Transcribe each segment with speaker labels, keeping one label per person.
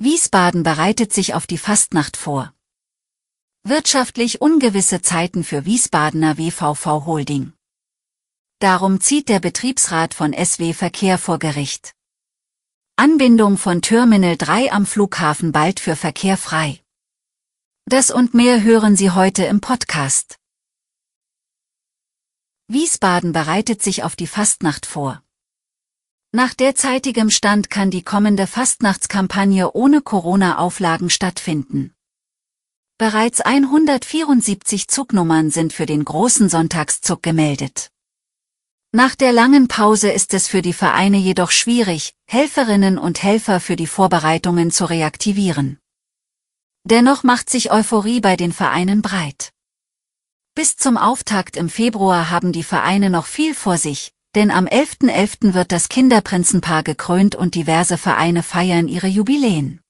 Speaker 1: Wiesbaden bereitet sich auf die Fastnacht vor. Wirtschaftlich ungewisse Zeiten für Wiesbadener WVV Holding. Darum zieht der Betriebsrat von SW Verkehr vor Gericht. Anbindung von Terminal 3 am Flughafen bald für Verkehr frei. Das und mehr hören Sie heute im Podcast. Wiesbaden bereitet sich auf die Fastnacht vor. Nach derzeitigem Stand kann die kommende Fastnachtskampagne ohne Corona-Auflagen stattfinden. Bereits 174 Zugnummern sind für den großen Sonntagszug gemeldet. Nach der langen Pause ist es für die Vereine jedoch schwierig, Helferinnen und Helfer für die Vorbereitungen zu reaktivieren. Dennoch macht sich Euphorie bei den Vereinen breit. Bis zum Auftakt im Februar haben die Vereine noch viel vor sich, denn am 11.11. .11. wird das Kinderprinzenpaar gekrönt und diverse Vereine feiern ihre Jubiläen.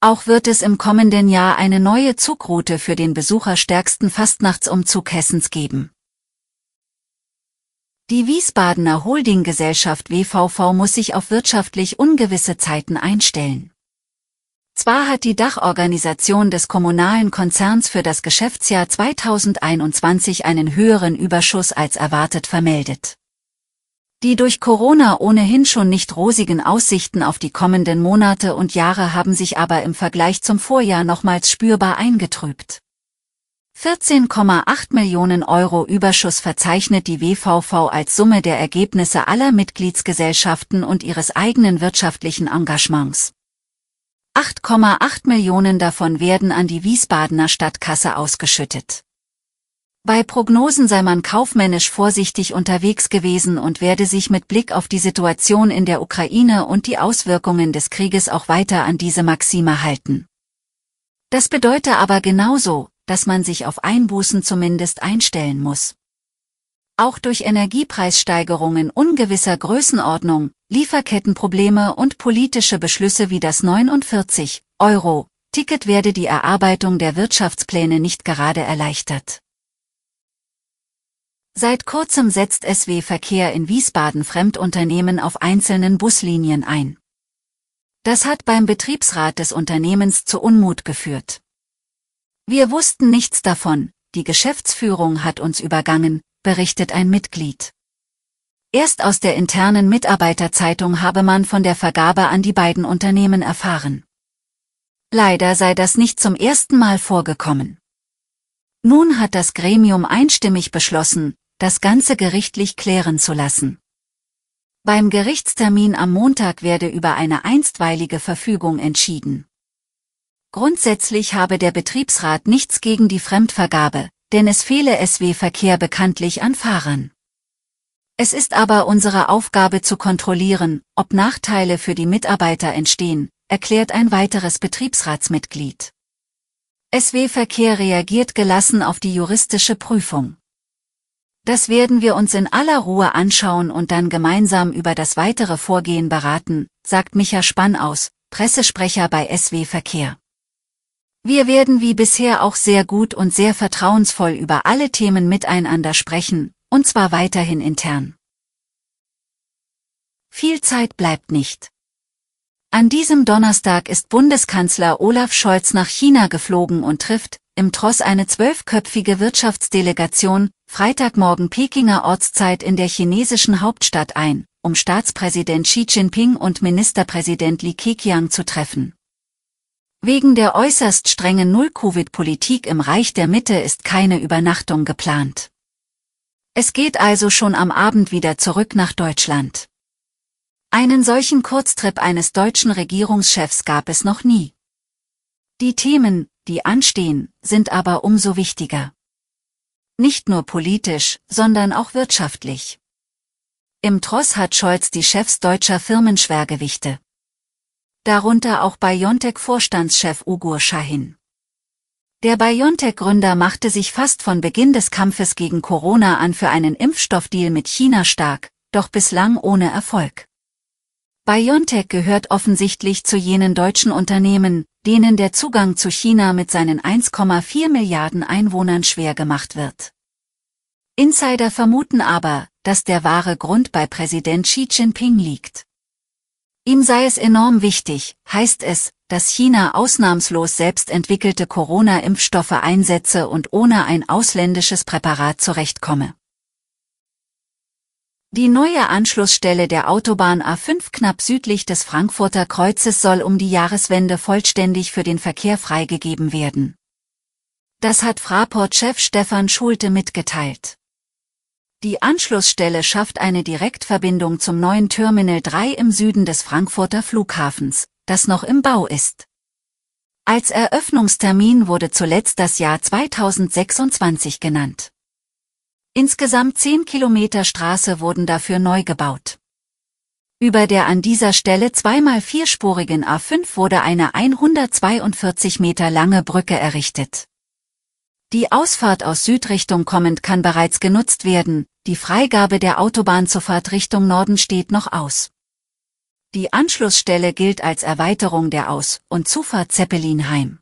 Speaker 1: Auch wird es im kommenden Jahr eine neue Zugroute für den besucherstärksten Fastnachtsumzug Hessens geben. Die Wiesbadener Holdinggesellschaft WVV muss sich auf wirtschaftlich ungewisse Zeiten einstellen. Zwar hat die Dachorganisation des kommunalen Konzerns für das Geschäftsjahr 2021 einen höheren Überschuss als erwartet vermeldet. Die durch Corona ohnehin schon nicht rosigen Aussichten auf die kommenden Monate und Jahre haben sich aber im Vergleich zum Vorjahr nochmals spürbar eingetrübt. 14,8 Millionen Euro Überschuss verzeichnet die WVV als Summe der Ergebnisse aller Mitgliedsgesellschaften und ihres eigenen wirtschaftlichen Engagements. 8,8 Millionen davon werden an die Wiesbadener Stadtkasse ausgeschüttet. Bei Prognosen sei man kaufmännisch vorsichtig unterwegs gewesen und werde sich mit Blick auf die Situation in der Ukraine und die Auswirkungen des Krieges auch weiter an diese Maxime halten. Das bedeutet aber genauso, dass man sich auf Einbußen zumindest einstellen muss. Auch durch Energiepreissteigerungen ungewisser Größenordnung, Lieferkettenprobleme und politische Beschlüsse wie das 49 Euro Ticket werde die Erarbeitung der Wirtschaftspläne nicht gerade erleichtert. Seit kurzem setzt SW Verkehr in Wiesbaden Fremdunternehmen auf einzelnen Buslinien ein. Das hat beim Betriebsrat des Unternehmens zu Unmut geführt. Wir wussten nichts davon, die Geschäftsführung hat uns übergangen, berichtet ein Mitglied. Erst aus der internen Mitarbeiterzeitung habe man von der Vergabe an die beiden Unternehmen erfahren. Leider sei das nicht zum ersten Mal vorgekommen. Nun hat das Gremium einstimmig beschlossen, das Ganze gerichtlich klären zu lassen. Beim Gerichtstermin am Montag werde über eine einstweilige Verfügung entschieden. Grundsätzlich habe der Betriebsrat nichts gegen die Fremdvergabe, denn es fehle SW-Verkehr bekanntlich an Fahrern. Es ist aber unsere Aufgabe zu kontrollieren, ob Nachteile für die Mitarbeiter entstehen, erklärt ein weiteres Betriebsratsmitglied. SW-Verkehr reagiert gelassen auf die juristische Prüfung. Das werden wir uns in aller Ruhe anschauen und dann gemeinsam über das weitere Vorgehen beraten, sagt Micha Spann aus, Pressesprecher bei SW Verkehr. Wir werden wie bisher auch sehr gut und sehr vertrauensvoll über alle Themen miteinander sprechen, und zwar weiterhin intern. Viel Zeit bleibt nicht. An diesem Donnerstag ist Bundeskanzler Olaf Scholz nach China geflogen und trifft, im Tross eine zwölfköpfige Wirtschaftsdelegation, Freitagmorgen Pekinger Ortszeit in der chinesischen Hauptstadt ein, um Staatspräsident Xi Jinping und Ministerpräsident Li Keqiang zu treffen. Wegen der äußerst strengen Null-Covid-Politik im Reich der Mitte ist keine Übernachtung geplant. Es geht also schon am Abend wieder zurück nach Deutschland. Einen solchen Kurztrip eines deutschen Regierungschefs gab es noch nie. Die Themen, die anstehen, sind aber umso wichtiger. Nicht nur politisch, sondern auch wirtschaftlich. Im Tross hat Scholz die Chefs deutscher Firmenschwergewichte. darunter auch BioNTech-Vorstandschef Ugur Shahin. Der BioNTech-Gründer machte sich fast von Beginn des Kampfes gegen Corona an für einen Impfstoffdeal mit China stark, doch bislang ohne Erfolg. BioNTech gehört offensichtlich zu jenen deutschen Unternehmen, denen der Zugang zu China mit seinen 1,4 Milliarden Einwohnern schwer gemacht wird. Insider vermuten aber, dass der wahre Grund bei Präsident Xi Jinping liegt. Ihm sei es enorm wichtig, heißt es, dass China ausnahmslos selbst entwickelte Corona-Impfstoffe einsetze und ohne ein ausländisches Präparat zurechtkomme. Die neue Anschlussstelle der Autobahn A5 knapp südlich des Frankfurter Kreuzes soll um die Jahreswende vollständig für den Verkehr freigegeben werden. Das hat Fraport-Chef Stefan Schulte mitgeteilt. Die Anschlussstelle schafft eine Direktverbindung zum neuen Terminal 3 im Süden des Frankfurter Flughafens, das noch im Bau ist. Als Eröffnungstermin wurde zuletzt das Jahr 2026 genannt. Insgesamt 10 Kilometer Straße wurden dafür neu gebaut. Über der an dieser Stelle zweimal vierspurigen A5 wurde eine 142 Meter lange Brücke errichtet. Die Ausfahrt aus Südrichtung kommend kann bereits genutzt werden, die Freigabe der Autobahnzufahrt Richtung Norden steht noch aus. Die Anschlussstelle gilt als Erweiterung der Aus- und Zufahrt Zeppelinheim.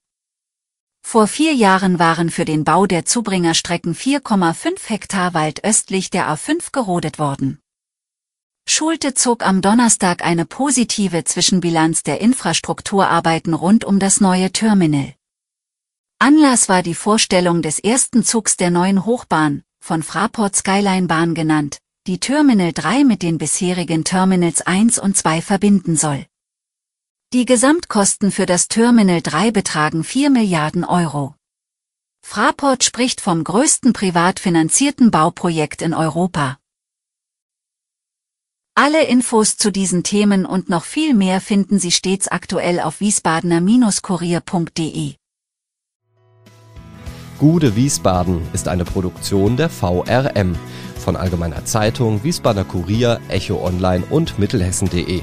Speaker 1: Vor vier Jahren waren für den Bau der Zubringerstrecken 4,5 Hektar Wald östlich der A5 gerodet worden. Schulte zog am Donnerstag eine positive Zwischenbilanz der Infrastrukturarbeiten rund um das neue Terminal. Anlass war die Vorstellung des ersten Zugs der neuen Hochbahn, von Fraport Skyline Bahn genannt, die Terminal 3 mit den bisherigen Terminals 1 und 2 verbinden soll. Die Gesamtkosten für das Terminal 3 betragen 4 Milliarden Euro. Fraport spricht vom größten privat finanzierten Bauprojekt in Europa. Alle Infos zu diesen Themen und noch viel mehr finden Sie stets aktuell auf wiesbadener-kurier.de.
Speaker 2: Gude Wiesbaden ist eine Produktion der VRM von Allgemeiner Zeitung, Wiesbadener Kurier, Echo Online und Mittelhessen.de.